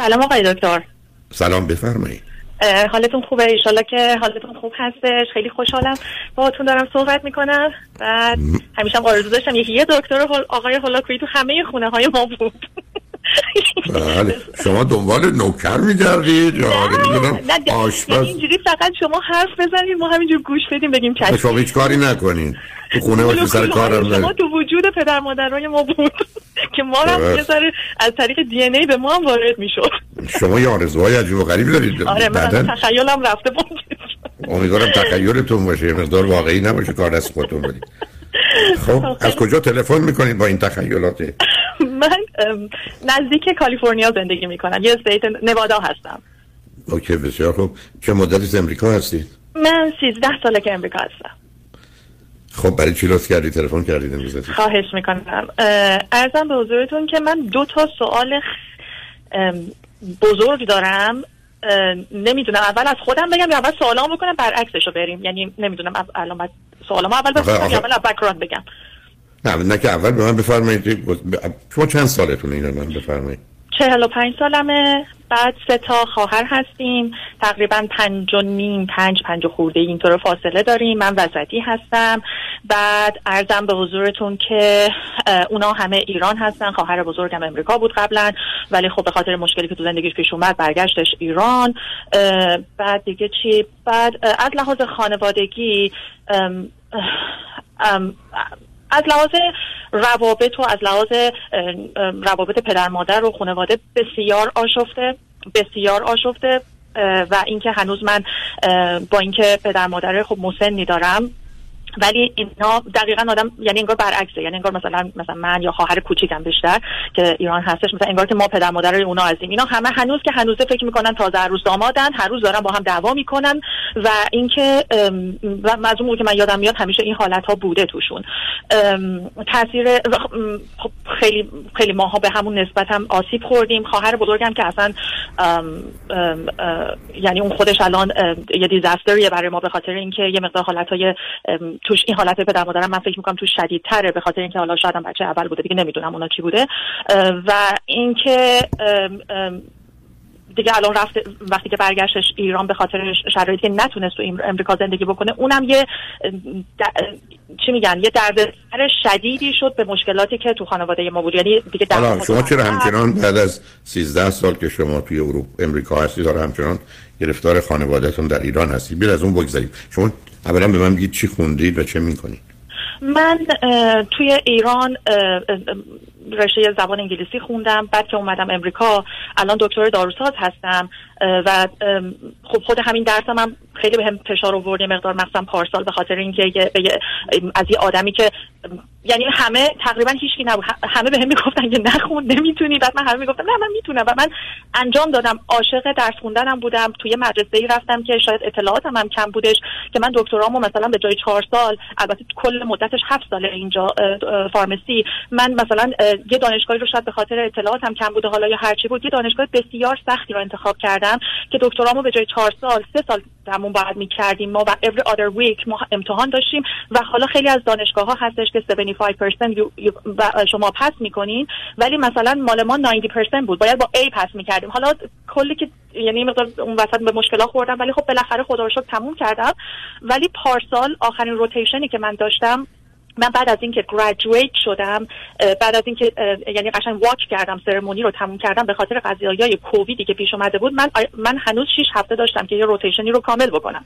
سلام آقای دکتر. سلام بفرمایید. حالتون خوبه؟ ایشالا که حالتون خوب هستش. خیلی خوشحالم. باهاتون دارم صحبت می‌کنم. بعد همیشه هم آرزو داشتم یکی یه دکتر آقای هولاکویی تو همه خونه های ما بود. بله شما دنبال نوکر میگردید یا آشپز؟ اینجوری فقط شما حرف بزنید ما همینجور گوش بدیم بگیم چشم. شما هیچ کاری نکنید تو خونه باشید سر کارم شما تو وجود پدر مادرای ما بود که ما هم یه ذره از طریق دی ای به ما هم وارد می‌شد. شما یه آرزوهای عجیب و غریب دارید. آره من تخیلم رفته بود. امیدوارم تخیلتون باشه مقدار واقعی نباشه کار دست خودتون بدید. خب از کجا تلفن می‌کنید با این تخیلات من نزدیک کالیفرنیا زندگی می‌کنم. یه استیت نوادا هستم. اوکی بسیار خوب. چه مدتی از امریکا هستید من 13 ساله که امریکا هستم. خب برای چی لطف کردی؟ تلفن کردید امروز خواهش می‌کنم. ارزم به حضورتون که من دو تا سوال بزرگ دارم. نمی‌دونم اول از خودم بگم یا اول سوالام بکنم برعکسش رو بریم. یعنی نمی‌دونم الان بعد سوالام اول بکنم یا اول بک‌گراند بگم. نه نه که اول به من بفرمایید شما چند سالتونه اینو من بفرمایید؟ چهل و پنج سالمه بعد سه تا خواهر هستیم تقریبا پنج و نیم پنج پنج خورده اینطور فاصله داریم من وسطی هستم. بعد ارزم به حضورتون که اونا همه ایران هستن خواهر بزرگم امریکا بود قبلا ولی خب به خاطر مشکلی که تو زندگیش پیش اومد برگشتش ایران. بعد دیگه چی؟ بعد از لحاظ خانوادگی از لحاظ روابط و از لحاظ روابط پدر مادر و خانواده بسیار آشفته بسیار آشفته و اینکه هنوز من با اینکه پدر مادر خب مسنی دارم ولی اینا دقیقا آدم یعنی انگار برعکسه. یعنی انگار مثلا مثلا من یا خواهر کوچیکم بیشتر که ایران هستش مثلا انگار که ما پدر مادر اونا هستیم. اینا همه هنوز که هنوز فکر می‌کنن تازه عروس دامادن هر روز دارن با هم دعوا می‌کنن و اینکه و از اون که من یادم میاد همیشه این حالت ها بوده توشون. تاثیر خب خیلی خیلی ماها به همون نسبت هم آسیب خوردیم. خواهر بزرگم که اصلا یعنی اون خودش الان یه دیزاستریه برای ما به خاطر اینکه یه مقدار حالت های توش این حالت پدر مادرم من فکر می‌کنم توش شدیدتره به خاطر اینکه حالا شاید هم بچه اول بوده. دیگه نمی‌دونم اونا چی بوده. و اینکه دیگه الان رفت وقتی که برگشتش ایران به خاطر شرایطی که نتونست تو امریکا زندگی بکنه اونم یه چی میگن؟ یه دردسر شدیدی شد به مشکلاتی که تو خانواده ما بود. یعنی دیگه شما چرا همچنان بعد از 13 سال که شما توی اروپا امریکا هستید داره همچنان گرفتار خانوادهتون در ایران هستید بیل از اون بگذارید شما اولا به من بگید چی خوندید و چه می‌کنید؟ من توی ایران رشته زبان انگلیسی خوندم. بعد که اومدم امریکا الان دکتر داروساز هستم. و خب خود همین درسم هم خیلی به هم فشار آورد مقدار مثلا پارسال به خاطر اینکه از یه آدمی که یعنی همه تقریبا هیچکی نبود. همه به هم می‌گفتن که نخون نمی‌تونی. بعد من همه می‌گفتم نه من می‌تونم. و من انجام دادم. عاشق درس خوندنم بودم. توی مدرسه ای رفتم که شاید اطلاعاتم هم کم بودش که من دکترامو مثلا به جای چهار سال البته کل مدتش هفت ساله اینجا فارمسی من مثلا یه دانشگاهی رو شاید به خاطر اطلاعاتم کم بوده. حالا یا هرچی بود یه دانشگاه بسیار سختی رو انتخاب کردم که دکترامو به جای چهار سال سه سال تموم بعد می‌کردیم. ما و every other week ما امتحان داشتیم و حالا خیلی از دانشگاه ها هستش که 75% شما پس می‌کنین ولی مثلا مال ما 90% بود. باید با A پس می‌کردیم. حالا کلی که یعنی مقدار اون وسط به مشکلات خوردم ولی خب بالاخره خدا رو شکر تموم کردم. ولی پارسال آخرین روتیشنی که من داشتم من بعد از اینکه گریجویت شدم بعد از اینکه یعنی قشنگ واچ کردم سرمونی رو تموم کردم به خاطر قضیه‌های کوویدی که پیش اومده بود من من هنوز 6 هفته داشتم که یه روتیشنی رو کامل بکنم.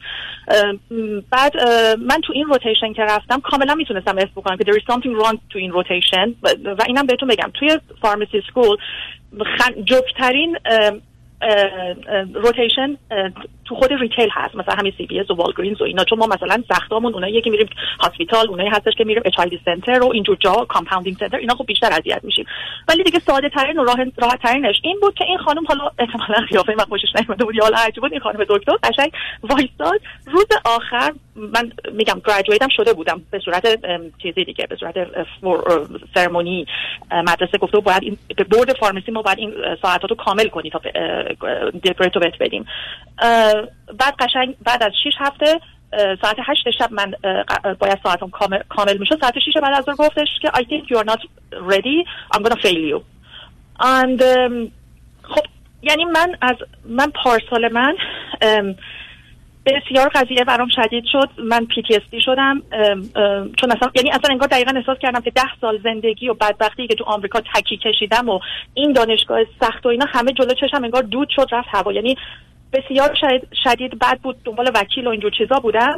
بعد من تو این rotation که رفتم کاملا می‌تونستم اسم بکنم که there is something wrong تو این rotation و اینم بهتون بگم. توی pharmacy school جوکترین rotation تو خود retail هست مثلا همین CVS و Walgreens و اینا. چون ما مثلا سخت‌هامون اونایی که میریم hospital اونایی هستش که میریم age center و اینجور جا compounding center اینا خب بیشتر اذیت میشیم. ولی دیگه ساده ترین و راحت ترینش این بود که این خانم حالا احتمالاً قیافه من خوشش نیومده بود یا حالا بود این خانم دکتر قشنگ وایساد روز آخر من میگم گریجویتم شده بودم به صورت چیزی دیگه به صورت سرمونی مدرسه گفته باید این به برد فارمسی ما باید این ساعتاتو کامل کنی تا دیپرتو بهت بدیم. بعد قشنگ بعد از 6 هفته ساعت هشت شب من باید ساعتم کامل, کامل می‌شد. ساعت 6 بعد از گفتش که I think you are not ready. I'm gonna fail you. And خب یعنی من از من پارسال من بسیار قضیه برام شدید شد. من پی تی شدم. چون اصلا یعنی اصلا انگار دقیقا احساس کردم که ده سال زندگی و بدبختی که تو آمریکا تکی کشیدم و این دانشگاه سخت و اینا همه جلو چشم انگار دود شد رفت هوا. یعنی بسیار شدید, شدید بد بود دنبال وکیل و اینجور چیزا بودم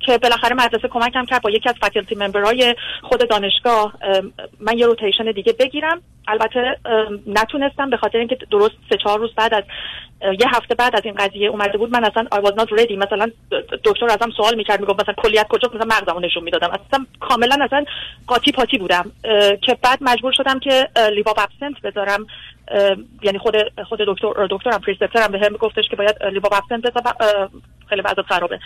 که بالاخره مدرسه کمکم کرد با یکی از فکلتی ممبرهای خود دانشگاه من یه روتیشن دیگه بگیرم. البته نتونستم به خاطر اینکه درست سه چهار روز بعد از یه هفته بعد از این قضیه اومده بود من اصلا I was not ready. مثلا دکتر ازم سوال می‌کرد می‌گفت مثلا کلیت کجا مثلا مغزمو نشون می‌دادم. اصلا کاملا اصلا قاطی پاتی بودم که بعد مجبور شدم که لیواب ابسنت بذارم. یعنی خود خود دکتر دکترم پریسپترم به هم گفتش که باید لیواب ابسنت خیلی وضع خرابه.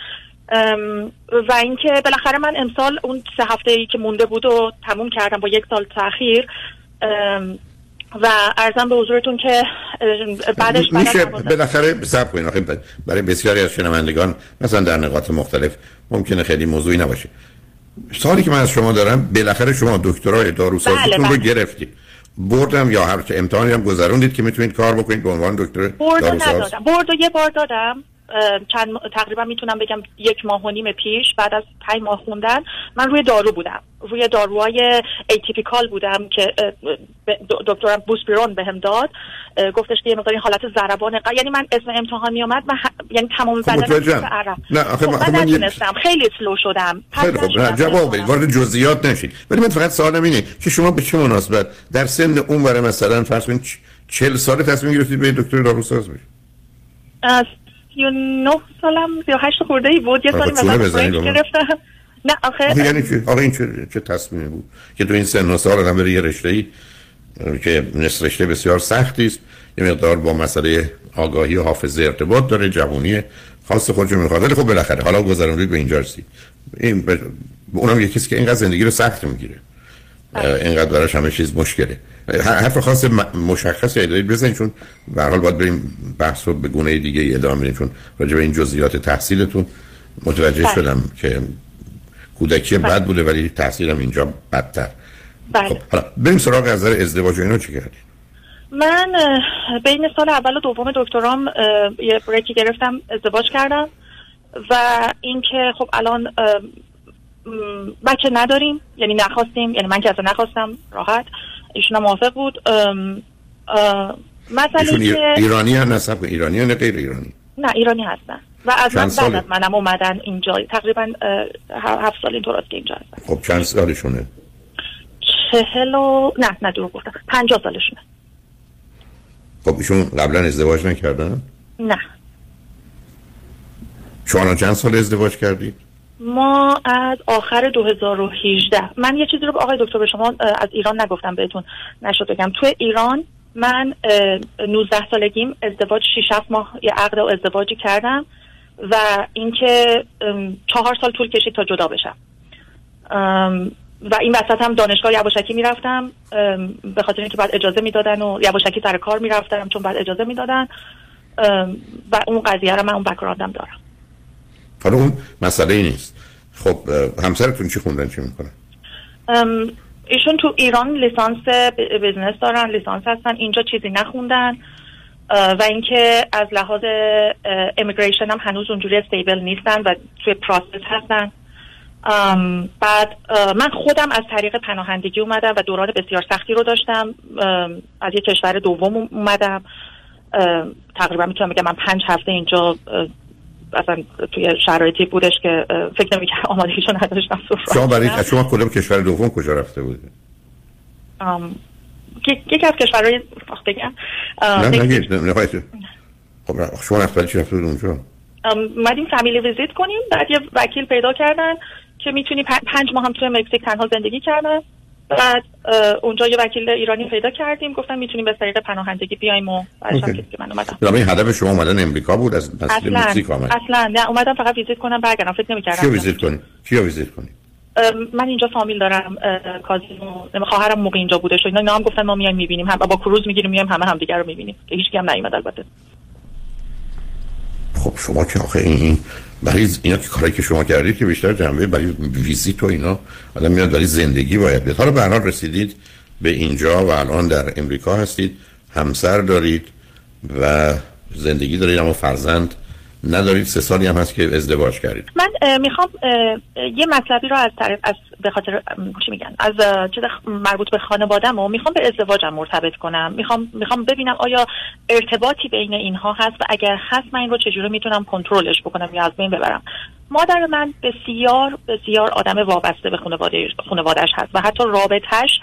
و اینکه بالاخره من امسال اون سه هفته ای که مونده بود و تموم کردم با یک سال تاخیر و ارزم به حضورتون که بعدش میشه بالاخره سب کنین. برای بسیاری از شنوندگان مثلا در نقاط مختلف ممکنه خیلی موضوعی نباشه. سوالی که من از شما دارم بالاخره شما دکترای داروسازیتون بله رو بله. گرفتید بردم یا هر امتحانی هم گذروندید که می‌تونید کار بکنید به عنوان دکتر داروساز؟ برد یه بار دادم. چند تقریبا می‌تونم بگم یک ماه و نیم پیش بعد از پنج ماه خوندن من روی دارو بودم. روی داروهای ایتیپیکال بودم که دکترم بوسپیرون بهم داد. گفتش که یه مقدار حالت ضربان یعنی من اسم امتحان می من یعنی تمام خب بدنم نه آخه خب من نتونستم. خیلی سلو شدم. خیلی خب جواب بدید وارد جزئیات نشید. ولی من فقط سوالم اینه که شما به چه مناسبت در سن اون مثلا فرض کنید 40 سال تصمیم گرفتید به دکتر داروساز بشید؟ 39 سالم 38 خورده ای بود. یه سالی مثلا گرفتم. نه آخه یعنی چه آخه این چه, چه تصمیمی بود؟ که تو این سن و سال آدم بره یه رشته ای که نصف رشته بسیار سختی است. یه مقدار با مسئله آگاهی و حافظه ارتباط داره جوونی خاص خودشو می‌خواد. ولی خب بالاخره حالا گذروندید به اینجا رسید. این ب... اونم یه کسی که اینقدر زندگی رو سخت می‌گیره. اینقدر براش همه چیز مشکله حرف خاص مشخصی دارید بزنید چون به حال باید بریم بحث رو به گونه دیگه ادامه بدیم چون راجع به این جزئیات تحصیلتون متوجه بله. شدم که کودکی بله. بد بوده ولی تحصیلم اینجا بدتر بله. خب حالا بریم سراغ از ازدواج و اینا چی کردید من بین سال اول و دوم دکترام یه بریکی گرفتم ازدواج کردم و اینکه خب الان بچه نداریم. یعنی نخواستیم یعنی من که اصلا نخواستم راحت. ایشون موافق بود. مثلا که ایرانی هم نصب ایرانی نه غیر ایرانی؟ نه ایرانی هستن. و از من بعد از منم اومدن اینجا. تقریبا هفت سال این طورست که اینجا هستن. خب چند سالشونه؟ چهل و نه نه دور گفتم. پنجاه سالشونه. خب ایشون قبلا ازدواج نکردن؟ نه. شما چند سال ازدواج کردید؟ ما از آخر 2018 من یه چیزی رو آقای دکتر به شما از ایران نگفتم بهتون نشد بگم. تو ایران من 19 سالگیم ازدواج 6 ماه یه عقد و ازدواجی کردم و اینکه چهار سال طول کشید تا جدا بشم. و این وسط هم دانشگاه یواشکی می‌رفتم. به خاطر اینکه بعد اجازه می‌دادن و یواشکی سر کار می‌رفتم چون بعد اجازه می‌دادن. و اون قضیه رو من اون background ام دارم. حالا اون مسئله نیست. خب همسرتون چی خوندن چی می‌کنن؟ ایشون تو ایران لیسانس business دارن لیسانس هستن اینجا چیزی نخوندن. و اینکه از لحاظ immigration هم هنوز اونجوری stable نیستن و توی process هستن. بعد من خودم از طریق پناهندگی اومدم و دوران بسیار سختی رو داشتم. از یک کشور دوم اومدم. تقریبا می‌تونم بگم من پنج هفته اینجا اصلا توی شرایطی بودش که فکر نمی کنم آمادگیشو نداشتم شما برای شما کدوم کشور دوم کجا رفته بودی؟ یکی از کشورهای بگم نه نه خب شما رفته چی رفته اونجا؟ مدیم فامیلی ویزیت کنیم بعد یه وکیل پیدا کردن که می‌تونی پنج ماه هم توی مکزیک تنها زندگی کردن بعد اونجا یه وکیل ایرانی پیدا کردیم. گفتم می‌تونیم به طریق پناهندگی بیایم و که من اومدم. هدف شما اومدن امریکا بود؟ از اصلا. اصلا. نه اومدم فقط visit کنم برگردم. فکر نمی‌کردم. کیو ویزیت کنی؟ کیو visit کنی؟ من اینجا فامیل دارم cousin و خواهرم موقع اینجا بوده شد اینا. هم گفتن ما میایم می‌بینیم. هم با کروز می‌گیریم میایم همه همدیگه رو می‌بینیم. که هیچ هم نیومد البته. خب شما که آخه این برای اینا که کاری که شما کردید که بیشتر جنبه برای ویزیت و اینا آدم میاد برای زندگی باید بیاد. حالا به رسیدید به اینجا و الان در امریکا هستید همسر دارید و زندگی دارید اما فرزند ندارید سه سالی هم هست که ازدواج کردید. من می‌خوام یه مطلبی رو از طرف از به خاطر چی میگن از چیز مربوط به خانوادم و می‌خوام به ازدواجم مرتبط کنم. می‌خوام می‌خوام ببینم آیا ارتباطی بین اینها هست و اگر هست من این رو چجوری می‌تونم کنترلش بکنم یا از بین ببرم. مادر من بسیار بسیار آدم وابسته به خانواده خانوادهش هست و حتی رابطش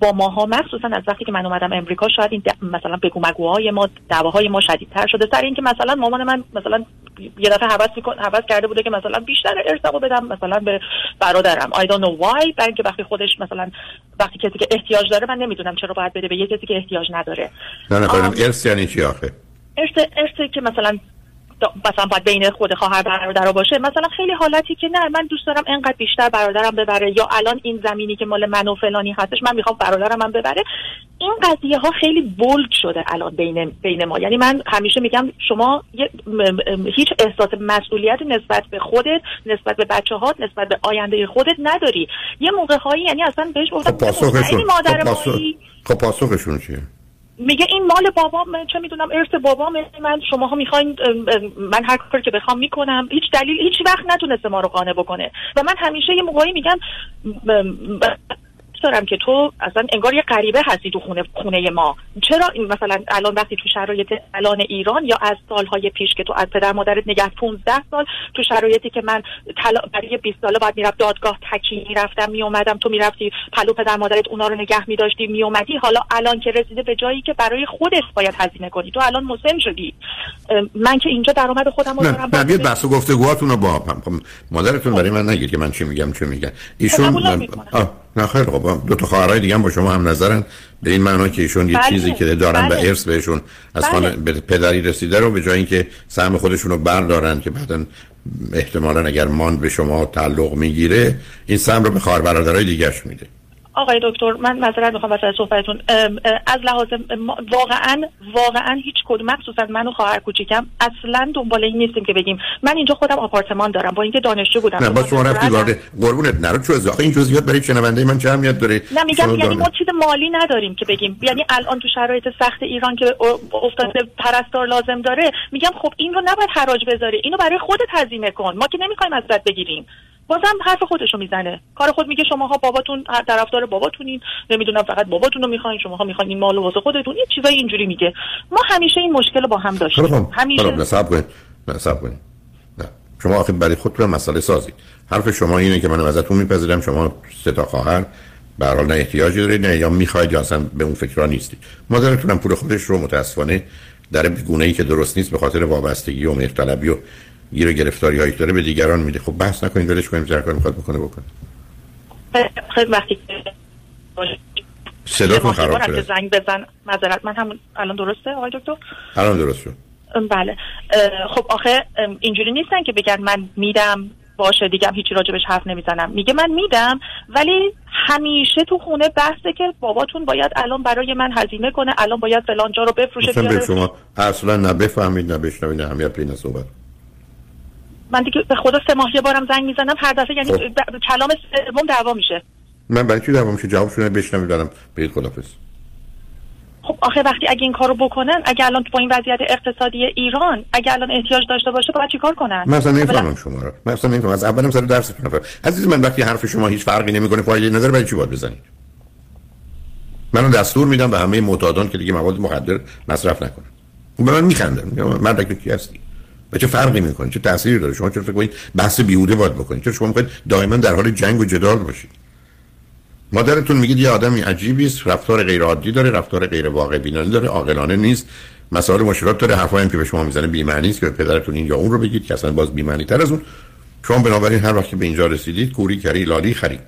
با ماها مخصوصا از وقتی که من اومدم امریکا شاید این مثلا بگو مگوهای ما دعواهای ما شدیدتر شده. سر اینکه مثلا مامان من مثلا یه دفعه حواس میکن حواس کرده بوده که مثلا بیشتر ارثمو بدم مثلا به برادرم. I don't know why برای اینکه وقتی خودش مثلا وقتی کسی که احتیاج داره من نمی‌دونم چرا باید بده به یه کسی که احتیاج نداره. نه نه ارث یعنی چی آخه؟ ارث ارث که مثلا مثلا باید بین خود خواهر برادر باشه مثلا خیلی حالتی که نه من دوست دارم انقدر بیشتر برادرم ببره یا الان این زمینی که مال من و فلانی هستش من می‌خوام برادرم هم ببره. این قضیه ها خیلی بولد شده الان بین بین ما. یعنی من همیشه میگم شما هیچ احساس مسئولیت نسبت به خودت نسبت به بچه هات نسبت به آینده خودت نداری. یه موقع هایی یعنی اصلا بهش گفتم خب پاسخشون خب, خب پاسخشون چیه؟ میگه این مال بابام من چه می‌دونم ارث بابام من شماها می‌خواین من هر کاری که بخوام می‌کنم. هیچ دلیل هیچ وقت نتونسته ما رو قانع بکنه. و من همیشه یه موقعی میگم دارم که تو اصلا انگار یه غریبه هستی تو خونه خونه ما. چرا این مثلا الان وقتی تو شرایط الان ایران یا از سالهای پیش که تو از پدر مادرت نگه 15 سال تو شرایطی که من تلا... برای 20 ساله باید می‌رفت دادگاه تکی می‌رفتم میومدم تو می‌رفتی پلو پدر مادرت اونا رو نگه میداشتی میومدی حالا الان که رسیده به جایی که برای خودت باید هزینه کنی. تو الان مسن شدی. من که اینجا درآمد خودم رو دارم نه بیاد بحث و گفتگوهاتون رو با خب، مادرتون برای من نگید که من چی میگم چی میگم. ایشون نه خیلی خب دو تا خواهرای دیگه هم با شما هم نظرن به این معنا که ایشون یه بله. چیزی که دارن بله. و ارث بهشون از بله. به پدری رسیده رو به جای اینکه سهم خودشون رو بردارن که بعدا احتمالا اگر مان به شما تعلق می‌گیره این سهم رو به خواهر برادرای دیگهش میده آقای دکتر من معذرت می‌خوام واسه صحبتتون. از لحاظ واقعا واقعا هیچ کدوم مخصوصا من و خواهر کوچیکم اصلا دنبال این نیستیم که بگیم. من اینجا خودم آپارتمان دارم با اینکه دانشجو بودم. نه با شما رفتی وارد قربونت نرو چه آخه این جزئیات برای شنونده من چه اهمیت داره؟ نه میگم یعنی ما چیز مالی نداریم که بگیم. یعنی الان تو شرایط سخت ایران که افتاده پرستار لازم داره میگم خب این رو نباید حراج بذاری. اینو برای خودت هزینه کن. ما که نمی‌خوایم ازت بگیریم. بازم حرف خودشو می‌زنه. کار خود میگه شماها باباتون هر طرفدار باباتونین نمی‌دونم فقط باباتون رو می‌خواین شماها می‌خواین این مال واسه خودتون. یه چیزای اینجوری میگه. ما همیشه این مشکل رو با هم داشتیم. همیشه. نصب کنید. نصب کنید. نه. شما آخه برای خودتون مسئله سازی. حرف شما اینه که من ازتون میپذیرم. شما سه تا خواهر. به نه احتیاجی دارید نه یا می‌خواید یا اصلا به اون فکرها نیستید. مادرتون هم پول خودش رو متاسفانه در گونه ای که درست نیست به خاطر وابستگی و مهرطلبی و گیر گرفتاری هایی داره به دیگران میده. خب بحث نکنید ولش کنیم هر کار می‌خواد بکنه بکنه. خیلی وقتی صداتون خراب شده. زنگ بزن معذرت من هم الان درسته آقای دکتر؟ الان درست شد. بله. خب آخه اینجوری نیستن که بگن من میدم باشه دیگه هیچی راجبش حرف نمی‌زنم. میگه من میدم ولی همیشه تو خونه بحثه که باباتون باید الان برای من هزینه کنه الان باید فلان جا رو بفروشه بیاره. شما اصلا نه بفهمید نه بشنوید نه همیت صحبت. من دیگه به خدا سه ماه یه بارم زنگ می‌زنم هر دفعه یعنی خب. کلام سوم دعوا میشه. من برای چی دعوا میشه؟ جواب شونه بشنوید دارم بگید خدافظ خب آخه وقتی اگه این کارو بکنن اگه الان با این وضعیت اقتصادی ایران اگه الان احتیاج داشته باشه باید چیکار کنن؟ من اصلا نمی‌فهمم شما رو. من اصلا نمی‌فهمم. از اولم سر درستون نفر عزیز من وقتی حرف شما هیچ فرقی نمی‌کنه فایده نظر برای چی باید بزنید؟ من دستور میدم به همه معتادان که دیگه مواد مخدر مصرف نکنن. به من میخندن. من کی هستی؟ و چه فرقی می‌کنه؟ چه تأثیری داره؟ شما چرا فکر کنید بحث بیهوده باید بکنید؟ چرا شما می‌خواید دائما در حال جنگ و جدال باشید؟ مادرتون میگید یه آدمی عجیبی است رفتار غیر عادی داره رفتار غیر واقع بینانه داره عاقلانه نیست. مسائل مشکلات داره حرفایی که به شما می‌زنه بی معنی است که پدرتون این یا اون رو بگید که اصلا باز بی معنی تر از اون. شما بنابراین هر وقت به اینجا رسیدید کوری کری لالی خرید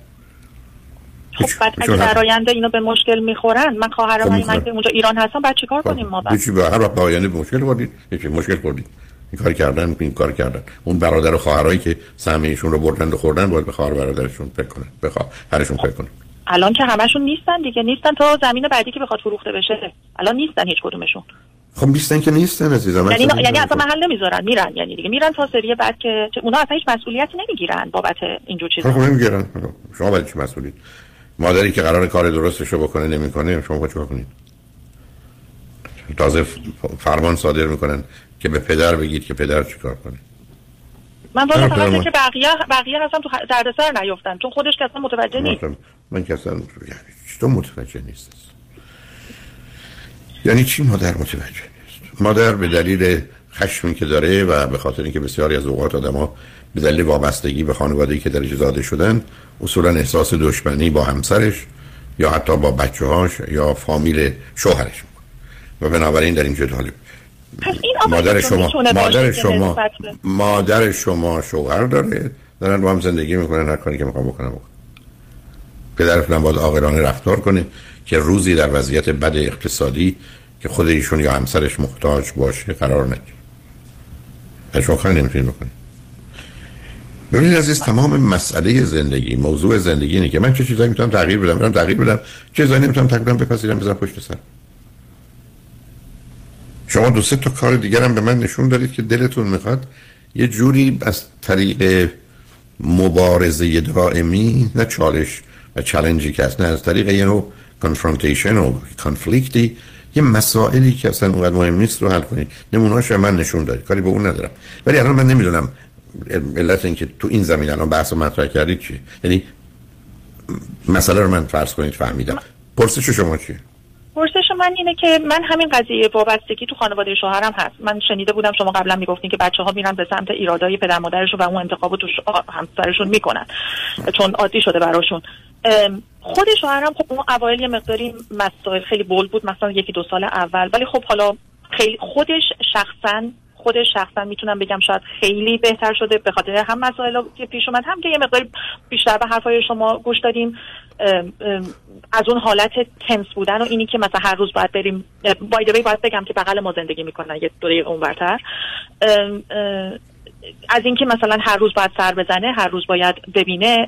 خب بعد اگه در آینده اینو به مشکل می‌خورن من خواهرم خب من که اونجا ایران هستم بعد چیکار خب، کنیم ما بعد؟ چی به هر وقت آینده به مشکل خوردید مشکل خوردید. این کار کردن این کار کردن. اون برادر و خواهرایی که سهمیشون رو بردن و خوردن باید به خواهر برادرشون فکر کنن به خواهرشون فکر کنن الان که همشون نیستن دیگه. نیستن تا زمین بعدی که بخواد فروخته بشه. الان نیستن هیچ کدومشون. خب نیستن که نیستن عزیزم. یعنی یعنی اصلا محل نمی‌ذارن. میرن. یعنی دیگه میرن تا سری بعد که اونا اصلا هیچ مسئولیتی نمی‌گیرن بابت اینجور چیزا. خب نمی‌گیرن. شما باید چی مسئولیت مادری که قرار کار درستش رو بکنه نمی‌کنه شما چیکار کنید؟ تازه فرمان صادر می‌کنن. که به پدر بگید که پدر چیکار کنه. من والا فقط که بقیه بقیه اصلا تو دردسر نیفتن چون خودش که اصلا متوجه نیست. من که اصلا یعنی تو متوجه نیست یعنی چی مادر متوجه نیست؟ مادر به دلیل خشمی که داره و به خاطر اینکه بسیاری از اوقات آدما به دلیل وابستگی به خانواده‌ای که درش زاده شدن اصولا احساس دشمنی با همسرش یا حتی با بچه هاش یا فامیل شوهرش و بنابراین در این جدال مادر شما مادر شما مادر شما شوهر داره. دارن با هم زندگی می‌کنن هر کاری که می‌خوام بکنم بکنم پدرتون باید آقلانه رفتار کنه که روزی در وضعیت بد اقتصادی که خود ایشون یا همسرش محتاج باشه قرار نگیره. شما کاری نمی‌تونید بکنید. ببینید عزیز تمام مسئله زندگی موضوع زندگی اینه که من چه چیزایی می‌تونم تغییر بدم؟ می‌تونم تغییر بدم. چه چیزایی نمی‌تونم تغییر بدم؟ بپذیرم بزنم پشت سر. شما دو سه تا کار دیگر هم به من نشون دارید که دلتون می‌خواد. یه جوری از طریق مبارزه دائمی نه چالش و چلنجی که هست نه از طریق یه نوع کنفرانتیشن و کانفلیکتی یه مسائلی که اصلا اونقدر مهم نیست رو حل کنید. نمونهاش من نشون دارید کاری به اون ندارم. ولی الان من نمی‌دونم علت اینکه تو این زمین الان بحث مطرح کردید چی یعنی مسئله رو من فرض کنید فهمیدم. پرسش شما چیه؟ پرسش من اینه که من همین قضیه وابستگی تو خانواده شوهرم هست. من شنیده بودم شما قبلا می‌گفتین که بچه ها میرن به سمت ایرادای پدر مادرشون و اون انتخاب تو همسرشون می‌کنن. چون عادی شده براشون. خود شوهرم خب اون اوایل یه مقداری مسائل خیلی بول بود. مثلا یکی دو سال اول. ولی خب حالا خیلی خودش شخصا خود شخصا می‌تونم بگم شاید خیلی بهتر شده به خاطر هم مسائل که پیش اومد هم که یه مقدار بیشتر به حرفای شما گوش دادیم از اون حالت تنس بودن و اینی که مثلا هر روز باید بریم بایدوی باید بگم که بغل ما زندگی می‌کنن یه دوره اون برتر از اینکه مثلا هر روز باید سر بزنه هر روز باید ببینه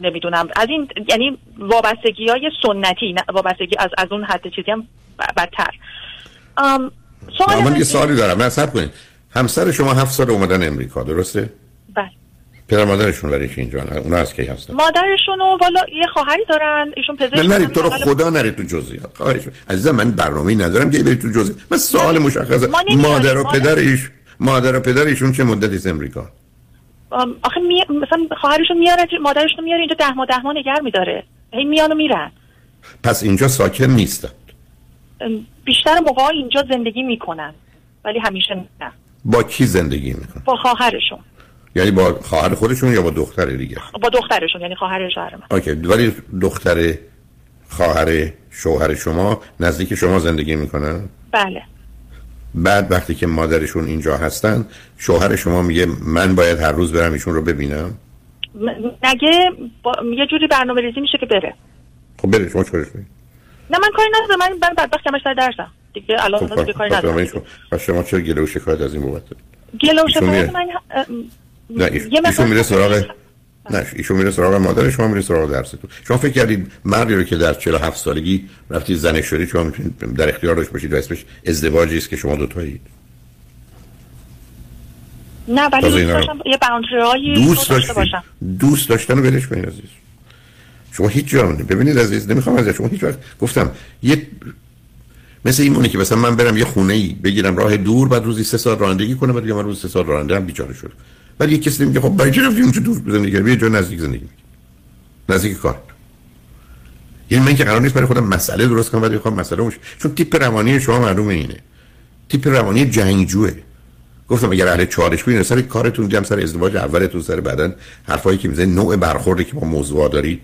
نمی‌دونم. از این یعنی وابستگی های سنتی وابستگی از از اون حد چیزی هم بدتر. من یه سوالی دارم. نه سب کنید. همسر شما هفت سال اومدن امریکا درسته؟ بله. پدر مادرشون برای اینجا اونا از کی هستن؟ مادرشون و والا یه خواهری دارن ایشون پزشک نه نرید تو رو خدا نرید تو جزئیات. خواهرشون عزیزم من برنامه‌ای ندارم که برید تو جزئیات. من سوال مشخصه. مادر و پدر ایش مادر و پدر ایشون چه مدتی از امریکا؟ آخه می... مثلا خواهرشون میاره مادرشون میاره اینجا ده ماه ده ماه نگر میداره. هی میان و میرن. پس اینجا ساکن نیستن. بیشتر موقع اینجا زندگی می‌کنن ولی همیشه نه. با کی زندگی می‌کنن؟ با خواهرشون. یعنی با خواهر خودشون یا با دختر دیگه؟ با دخترشون یعنی خواهر شوهر من. اوکی ولی دختر خواهر شوهر شما نزدیک شما زندگی می‌کنن بله. بعد وقتی که مادرشون اینجا هستن شوهر شما میگه من باید هر روز برم ایشون رو ببینم؟ نگه با... یه جوری برنامه ریزی میشه که بره. خب بره شما چورش نه من کاری ندارم. من من بدبخت کمش سر درسم. دیگه الان خب دیگه کاری ندارم. پس شما چرا گله و شکایت از این بابت گله و شکایت من نه ایشون میره سراغ نه ایشون میره سراغ مادر شما میره سراغ درستون شما فکر کردید مردی رو که در 47 سالگی رفتی زن شدید شما می‌تونید در اختیار داشت باشید و اسمش ازدواجی است که شما دو تایید؟ نه ولی دوست داشتم یه باوندری دوست داشتم دوست داشتن رو ولش کنید عزیز. شما هیچ جا ببینید عزیز نمی‌خوام از شما هیچ وقت گفتم یه مثل این مونه که مثلا من برم یه خونه ای بگیرم راه دور بعد روزی سه سال رانندگی کنم بعد من روزی سه سال راننده هم بیچاره شد. ولی یه کسی میگه خب برای چی رفتی اونجا دور زندگی کردی؟ یه جا نزدیک زندگی نزدیک کار. یعنی من که قرار نیست برای خودم مسئله درست کنم بعد بخوام مسئله مش چون تیپ روانی شما معلومه اینه. تیپ روانی جنگجوه. گفتم اگر اهل چالش بودین سر کارتون دیدم سر ازدواج اولتون سر بعدن حرفایی که می‌زنید نوع برخوردی که با موضوع دارید.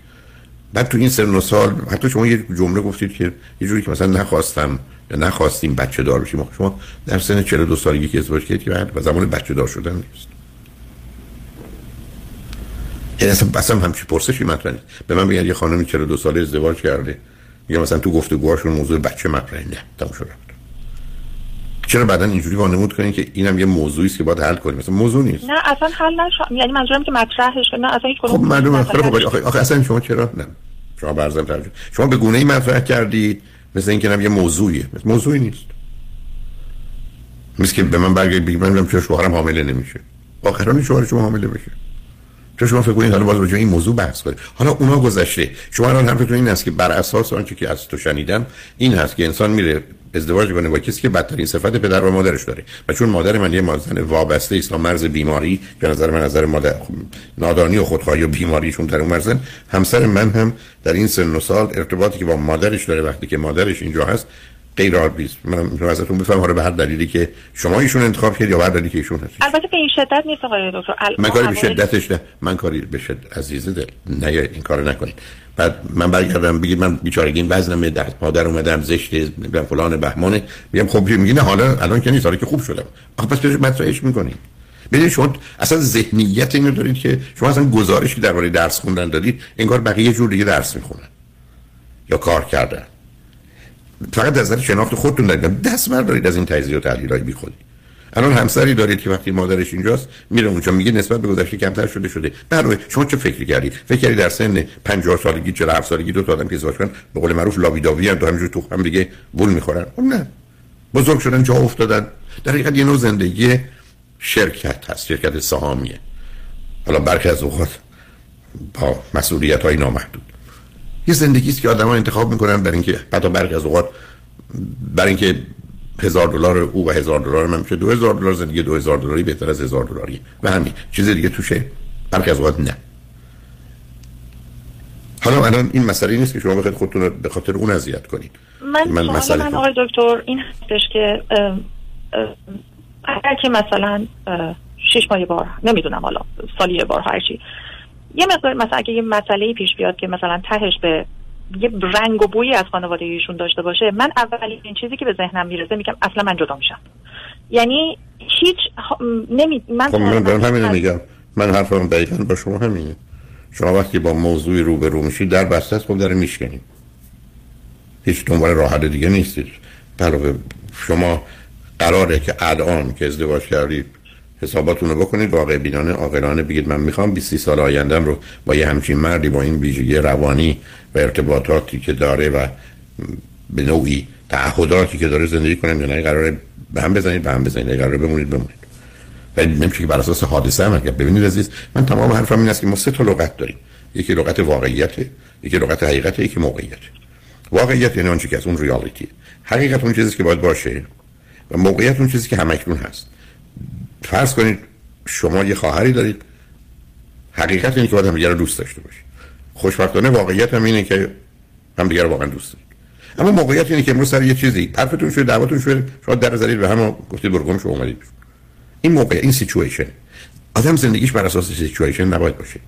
بعد تو این سن و سال حتی شما یه جمله گفتید که یه جوری که مثلا نخواستم یا نخواستیم بچه دار بشیم. شما در سن 42 سالگی که ازدواج کردید که و زمان بچه دار شدن نیست. یعنی اصلا اصلا همچی پرسشی مطرح نیست. به من بگن یه خانمی 42 ساله ازدواج کرده. یا مثلا تو گفتگوهاشون موضوع بچه مطرح نه تموم شد. چرا بعدا اینجوری وانمود کنین که اینم یه موضوعی است که باید حل کنیم؟ مثلا موضوع نیست. نه اصلا حل نشه یعنی منظورم که مطرحش نه اصلا هیچ خب معلومه. خب آخه, آخه اصلا شما چرا؟ نه. شما برزم ترجمه شما به گونه ای مطرح کردید مثل اینکه نم یه موضوعیه. مثل موضوعی نیست. مثل که به من برگردید بگید من چرا شوهرم حامله نمیشه. آخران شوهر شما حامله بشه. تو شما فکر کنید حالا باز راجع این موضوع بحث کنید حالا اونا گذشته. شما الان حرفتون این است که بر اساس آنچه که از تو شنیدم این هست که انسان میره ازدواج کنه با کسی که بدترین صفت پدر و مادرش داره. و چون مادر من یه مازن وابسته است مرز بیماری به نظر من نظر مادر نادانی و خودخواهی و بیماریشون در اون مرزن همسر من هم در این سن و سال ارتباطی که با مادرش داره وقتی که مادرش اینجا هست غیر است. من ازتون بفهم حالا به هر دلیلی که شما ایشون انتخاب کردید یا به هر دلیلی که ایشون هست. البته به این شدت نیست آقای دکتر. من کاری به شدتش نه. من کاری به شدت عزیز دل. نه این کارو نکنید. بعد من برگردم بگید من بیچارگی وزنم در پادر اومدم زشت میگم فلان بهمانه. میگم خب میگی نه حالا الان که نیست. حالا که خوب شدم. آخه پس بهش مطرحش می‌کنید ببینید شما اصلا ذهنیت اینو دارید که شما اصلا گزارشی درباره درس خوندن دادید انگار بقیه جور دیگه درس می‌خونن یا کار کردن. فقط از نظر شناخت خودتون دارید دست بردارید از این تجزیه و تحلیلای بیخودی الان همسری دارید که وقتی مادرش اینجاست میره اونجا میگه نسبت به گذشته کمتر شده شده. برای شما چه فکری کردید؟ فکر کردید در سن 50 سالگی 47 سالگی دو تا آدم که ازدواج کنن به قول معروف لاویداوی هم تو همینجور تو هم دیگه بول می‌خورن. اون خب نه. بزرگ شدن جا افتادن. در حقیقت یه نوع زندگی شرکت هست شرکت سهامیه. حالا برخی از اوقات با مسئولیت های نامحدود. یه زندگی است که آدما انتخاب می‌کنن برای اینکه حتی برخی از اوقات برای اینکه هزار دلار او و هزار دلار من میشه دو هزار دلار زندگی دو هزار دلاری بهتر از هزار دلاری. و همین چیز دیگه توشه. برخی از اوقات نه. حالا الان این مسئله نیست که شما بخواید خودتون به خاطر اون اذیت کنید. من, من مسئله من آقای دکتر این هستش که اگر که مثلا شش ماه بار نمی‌دونم حالا سالی بار هرچی یه مقدار مثلا اگه یه مسئله پیش بیاد که مثلا تهش به یه رنگ و بویی از خانواده ایشون داشته باشه من اولین چیزی که به ذهنم می‌رسه میگم اصلا من جدا میشم. یعنی هیچ نمی من خب من دارم همینو میگم. من حرفم دقیقا با شما همینه. شما وقتی با موضوعی رو به رو میشید در بسته است خب داره میشکنید. هیچ دنبال راه دیگه نیستید. علاوه شما قراره که الان که ازدواج کردید حساباتون رو بکنید واقع بینانه عاقلانه. بگید من می‌خوام 20 سال آیندم رو با یه همچین مردی با این ویژگی روانی و ارتباطاتی که داره و به نوعی تعهداتی که داره زندگی کنم یا نه قراره به هم بزنید به هم بزنید. قراره بمونید بمونید. و نمیشه که بر اساس حادثه هم ببینید عزیز من تمام حرفم این است که ما سه تا لغت داریم. یکی لغت واقعیته یکی لغت حقیقته یکی موقعیت. واقعیت یعنی آنچه که از اون ریالیتی حقیقت اون چیزی که باید باشه و موقعیت اون چیزی که همکنون هست. فرض کنید شما یه خواهری دارید. حقیقت اینه که باید همدیگه رو دوست داشته باشید. خوشبختانه واقعیت هم اینه که همدیگه رو واقعا دوست دارید. اما موقعیت اینه که امروز سر یه چیزی حرفتون شده دعواتون شده شما در زدید به هم گفتید برگم شما اومدید. این موقع این سیچویشن آدم زندگیش بر اساس سیچویشن نباید باشه.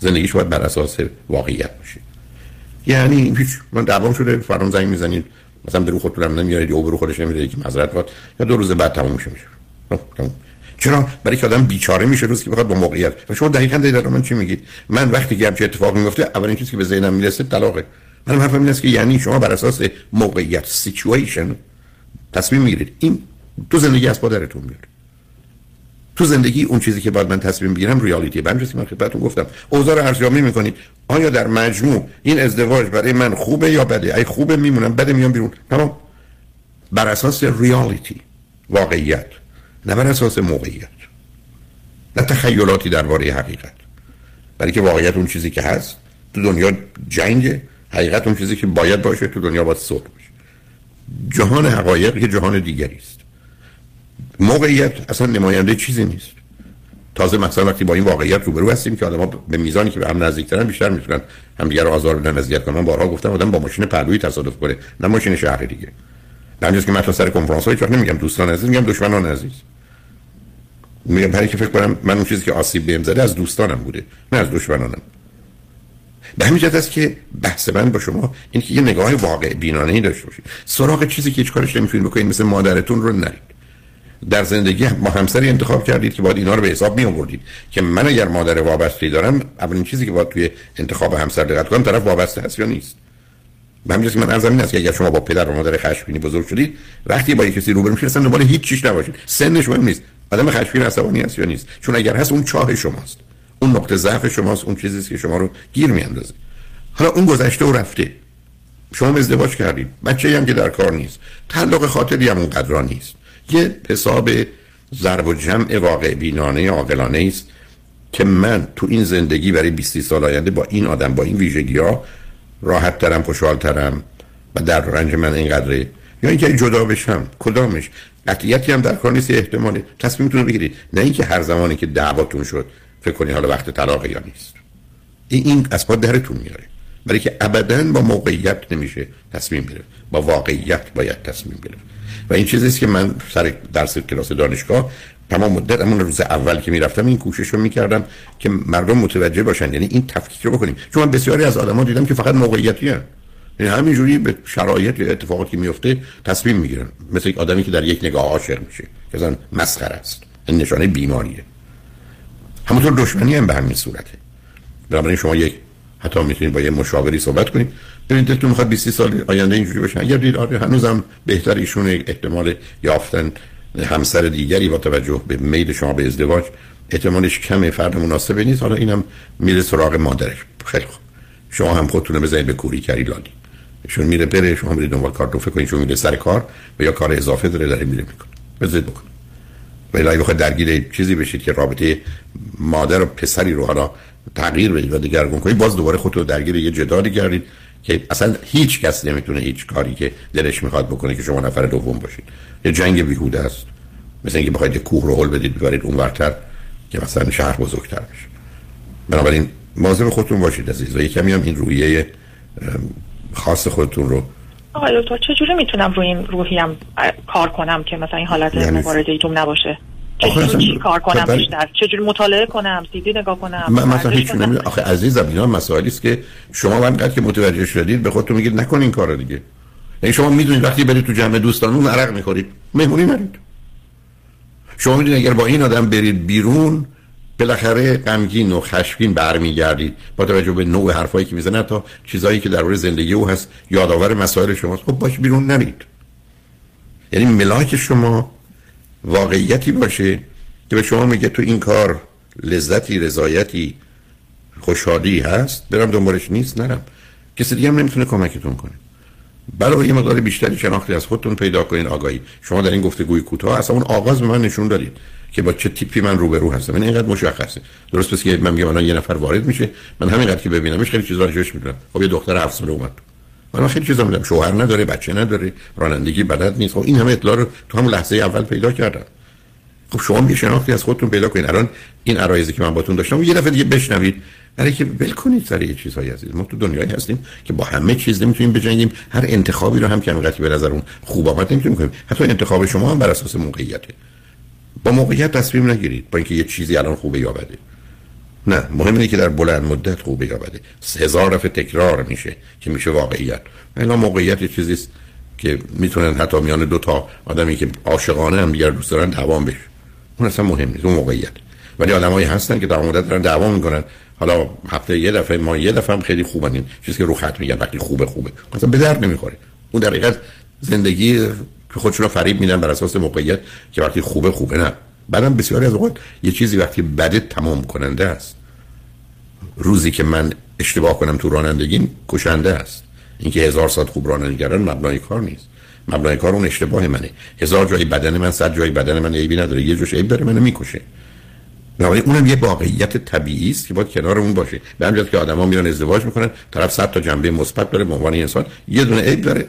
زندگیش باید بر اساس واقعیت باشه. یعنی هیچ من دعوام شده فرام زنگ می‌زنید. مثلا برو خودتون نمیارید یا برو خودش نمیره که وات یا دو روز بعد تموم میشه میشه. خب، چرا؟ برای که آدم بیچاره میشه روزی که بخواد با موقعیت. و شما دقیقاً در من چی میگید؟ من وقتی که همچین اتفاقی میفته اولین چیزی که به ذهنم می‌رسه طلاقه. من حرفم این است که یعنی شما بر اساس موقعیت سیچویشن تصمیم می‌گیرید. این تو زندگی از پادرتون میاد. تو زندگی اون چیزی که باید من تصمیم بگیرم ریالیتی من چیزی من خدمتتون گفتم. اوضاع رو ارزیابی می‌کنید. آیا در مجموع این ازدواج برای من خوبه یا بده؟ ای خوبه میمونم بده میام بیرون. تمام. بر اساس ریالیتی واقعیت. نه بر اساس موقعیت نه تخیلاتی درباره حقیقت. برای که واقعیت اون چیزی که هست تو دنیا جنگ حقیقت اون چیزی که باید باشه تو دنیا باید صلح باشه جهان حقایق که جهان دیگری است. موقعیت اصلا نماینده چیزی نیست. تازه مثلا وقتی با این واقعیت روبرو هستیم که آدم‌ها به میزانی که به هم نزدیک‌ترن بیشتر می‌تونن همدیگه رو آزار بدن اذیت کنن. بارها گفتم آدم با ماشین پهلویی تصادف کنه نه ماشین شهر دیگه. نه که من سر کنفرانس های نمیگم دوستان عزیز میگم دشمنان عزیز. میگم برای که فکر کنم من اون چیزی که آسیب بهم زده از دوستانم بوده نه از دشمنانم. به همین جهت است که بحث من با شما این که یه نگاه واقع بینانه ای داشته باشید. سراغ چیزی که هیچ کارش نمی‌تونید بکنید مثل مادرتون رو نرید. در زندگی با همسری انتخاب کردید که باید اینا رو به حساب می آوردید که من اگر مادر وابسته دارم اولین چیزی که باید توی انتخاب همسر دقت کنم طرف وابسته هست یا نیست؟ به همین که من ارزم این است که اگر شما با پدر و مادر خشمگینی بزرگ شدید وقتی با کسی روبرو میشید اصلا دنبال هیچ چیز نباشید. سنش مهم نیست. آدم خشمگین عصبانی است یا نیست؟ چون اگر هست اون چاه شماست. اون نقطه ضعف شماست اون چیزی که شما رو گیر میاندازه. حالا اون گذشته و رفته. شما ازدواج کردید بچه هم که در کار نیست. تعلق خاطری هم اونقدر نیست. یه حساب ضرب و جمع واقع بینانه عاقلانه است که من تو این زندگی برای 20 سال آینده با این آدم با این ویژگی ها راحت ترم خوشحال ترم و در رنج من اینقدره. یا اینکه جدا بشم کدامش؟ قطعیتی هم در کار نیست احتمالی. تصمیمتون بگیرید. نه اینکه هر زمانی که دعواتون شد فکر کنی حالا وقت طلاق یا نیست. این این اسباب درتون میاره برای که ابدا با موقعیت نمیشه تصمیم گرفت. با واقعیت باید تصمیم گرفت. و این چیزیست که من سر درس کلاس دانشگاه تمام مدت همون روز اول که می‌رفتم این کوشش رو می‌کردم که مردم متوجه باشن. یعنی این تفکیک رو بکنیم. چون من بسیاری از آدما دیدم که فقط موقعیتی هست یعنی همینجوری به شرایط یا اتفاقاتی میفته تصمیم می‌گیرن. مثل یک آدمی که در یک نگاه عاشق میشه که اصلا مسخره است این نشانه بیماریه. همونطور دشمنی هم به همین صورته. بنابراین شما یک حتی می‌تونید با یه مشاوری صحبت کنید. ببینید دلتون می‌خواد 20 سال آینده اینجوری بشه اگر دید آره هنوزم بهتر ایشون احتمال یافتن همسر دیگری با توجه به میل شما به ازدواج احتمالش کمه فرد مناسبی نیست. حالا اینم میره سراغ مادرش. خیلی خوب. شما هم خودتون بزنید به کوری کری لادی. ایشون میره بره شما میره دنبال کار فکر کنید چون میره سر کار و یا کار اضافه داره داره میره می‌کنه. بذارید بکن ولی بخواید درگیر چیزی بشید که رابطه مادر و پسری رو حالا تغییر بدید و دگرگون کنید باز دوباره خودتون درگیر یه جدالی گردید که اصلا هیچ کس نمی‌تونه هیچ کاری که دلش می‌خواد بکنه که شما نفر دوم باشید. یه جنگ بیهوده است. مثل اینکه بخواید کوه رو هل بدید ببرید اونورتر که مثلا شهر بزرگتر بشه. بنابراین مواظب خودتون باشید عزیز و یه کمی هم این روحیه خاص خودتون رو. آقای دکتر چجوری می‌تونم روی این روحیم کار کنم که مثلا این حالت یعنی مبارزه ایتون نباشه؟ چجوری کار کنم خب بیشتر؟ چجوری مطالعه کنم سیدی نگاه کنم من مثلا هیچ نمی‌دونم آخه عزیزم اینا مسائلی است که شما انقدر که متوجه شدید به خودتون میگید نکن این کارو دیگه. یعنی شما می‌دونید وقتی برید تو جمع دوستانون عرق می‌خورید. مهمونی نرید. شما می‌دونید اگر با این آدم برید بیرون بالاخره غمگین و خشمگین برمیگردید. با توجه به نوع حرفایی که می‌زنه تا چیزایی که درباره زندگی او هست یادآور مسائل شماست. خب باش بیرون نرید. یعنی ملاک شما واقعیتی باشه که به شما میگه تو این کار لذتی رضایتی خوشحالی هست برم دنبالش نیست نرم. کسی دیگه هم نمی‌تونه کمکتون کنه. برای یه مقدار بیشتری شناختی از خودتون پیدا کنین آگاهی. شما در این گفتگوی کوتاه اصلا اون آغاز به من نشون دادید. که با چه تیپی من روبرو هستم. این اینقدر مشخصه. درست پس که من میگم الان یه نفر وارد میشه من همینقدر که ببینمش خیلی چیزا جوش می‌دونم. خب یه دختر هفت ساله اومد. من خیلی چیزا میدم شوهر نداره بچه نداره رانندگی بلد نیست. خب این همه اطلاع رو تو همون لحظه اول پیدا کردم. خب شما یه شناختی از خودتون پیدا کنید الان این عرایزی که من باتون داشتم یه دفعه دیگه بشنوید. برای که ول کنید سر یه چیزهایی عزیز. ما تو دنیایی هستیم که با همه چیز نمی‌تونیم بجنگیم. هر انتخابی رو هم که به نظر اون خوب آمد نمی‌تونیم کنیم. حتی انتخاب شما هم بر اساس موقعیته. با موقعیت تصمیم نگیرید. با اینکه یه چیزی الان خوبه یا بده نه مهم اینه که در بلند مدت خوبه یا بده هزار دفعه تکرار میشه که میشه واقعیت. الان موقعیت یه چیزی است که می‌تونن حتی میان دو تا آدمی که عاشقانه هم دیگر دوست دارن دوام بشه. اون اصلا مهم نیست اون موقعیت. ولی آدمایی هستن که در مدت دارن دعوا می‌کنن. حالا هفته یه دفعه ما یه دفعه هم خیلی خوبن چیزی که رو خط میگن وقتی خوبه خوبه. مثلا به درد نمی‌خوره. اون در حقیقت زندگی که خودشون فریب میدن بر اساس موقعیت که وقتی خوبه خوبه نه. بعدم بسیاری از اوقات یه چیزی وقتی بده تمام کننده است. روزی که من اشتباه کنم تو رانندگی کشنده است. اینکه هزار ساعت خوب رانندگی کردن مبنای کار نیست. مبنای کار اون اشتباه منه. هزار جای بدن من صد جای بدن من عیبی نداره. یه جوش عیب داره منو می‌کشه. بنابراین اونم یه واقعیت طبیعی است که باید کنار اون باشه. به همین که آدما میرن ازدواج می‌کنن طرف صد تا جنبه مثبت داره به عنوان انسان یه دونه عیب داره.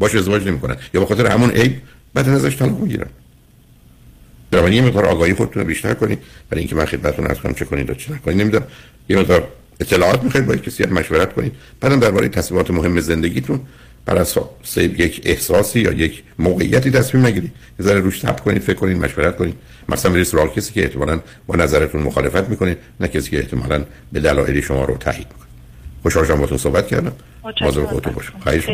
باش ازدواج نمی‌کنن. یا به خاطر همون عیب بعد ازش طلاق می‌گیرن. بنابراین یه مقدار آگاهی خودتون رو بیشتر کنید برای اینکه من خدمتتون عرض کنم چه کنید و چه نکنید نمی‌دونم. یه مقدار اطلاعات می‌خواید با کسی مشورت کنید. بعدم درباره تصمیمات مهم زندگیتون بر اساس یک احساسی یا یک موقعیتی تصمیم نگیرید. یه ذره روش تپ کنید فکر کنید مشورت کنید. مثلا برید سراغ کسی که احتمالاً با نظرتون مخالفت می‌کنه نه کسی که احتمالاً به دلایل شما رو تایید می‌کنه. خوشحال شدم باهاتون صحبت کردم. مواظب خودتون باشید خواهش